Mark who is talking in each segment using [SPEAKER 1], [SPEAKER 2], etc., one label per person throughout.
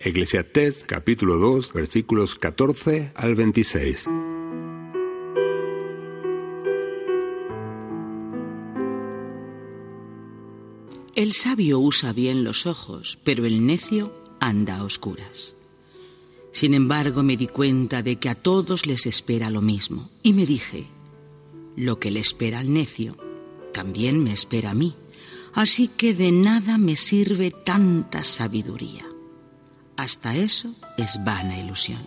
[SPEAKER 1] Eclesiastés capítulo 2 versículos 14 al 26.
[SPEAKER 2] El sabio usa bien los ojos, pero el necio anda a oscuras. Sin embargo, me di cuenta de que a todos les espera lo mismo, y me dije, lo que le espera al necio, también me espera a mí, así que de nada me sirve tanta sabiduría. Hasta eso es vana ilusión.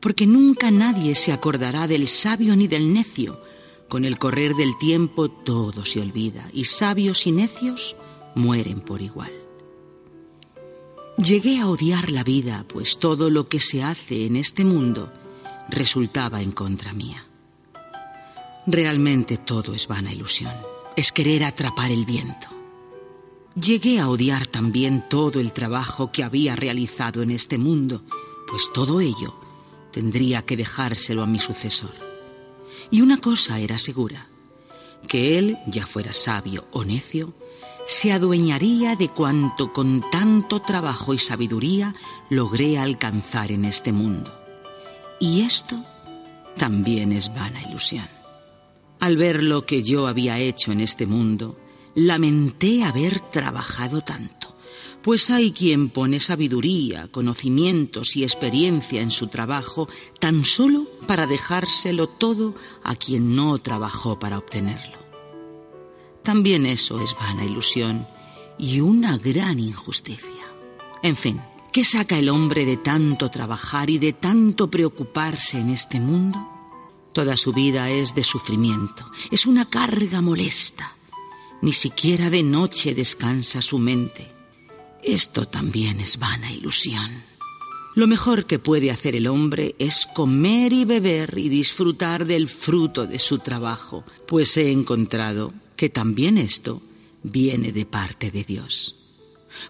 [SPEAKER 2] Porque nunca nadie se acordará del sabio ni del necio, con el correr del tiempo todo se olvida y sabios y necios mueren por igual. Llegué a odiar la vida, pues todo lo que se hace en este mundo resultaba en contra mía. Realmente todo es vana ilusión, es querer atrapar el viento. Llegué a odiar también todo el trabajo que había realizado en este mundo, pues todo ello tendría que dejárselo a mi sucesor. Y una cosa era segura, que él, ya fuera sabio o necio, se adueñaría de cuanto con tanto trabajo y sabiduría logré alcanzar en este mundo. Y esto también es vana ilusión. Al ver lo que yo había hecho en este mundo, lamenté haber trabajado tanto pues hay quien pone sabiduría, conocimientos y experiencia en su trabajo tan solo para dejárselo todo a quien no trabajó para obtenerlo. También eso es vana ilusión y una gran injusticia. En fin, ¿qué saca el hombre de tanto trabajar y de tanto preocuparse en este mundo? Toda su vida es de sufrimiento, es una carga molesta. Ni siquiera de noche descansa su mente esto también es vana ilusión. Lo mejor que puede hacer el hombre es comer y beber y disfrutar del fruto de su trabajo, pues he encontrado que también esto viene de parte de Dios.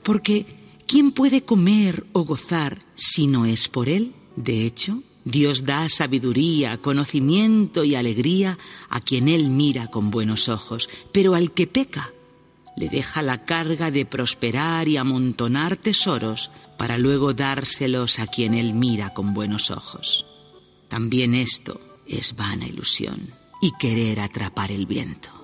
[SPEAKER 2] Porque ¿quién puede comer o gozar si no es por Él? De hecho, Dios da sabiduría, conocimiento y alegría a quien Él mira con buenos ojos, pero al que peca le deja la carga de prosperar y amontonar tesoros para luego dárselos a quien él mira con buenos ojos. También esto es vana ilusión y querer atrapar el viento.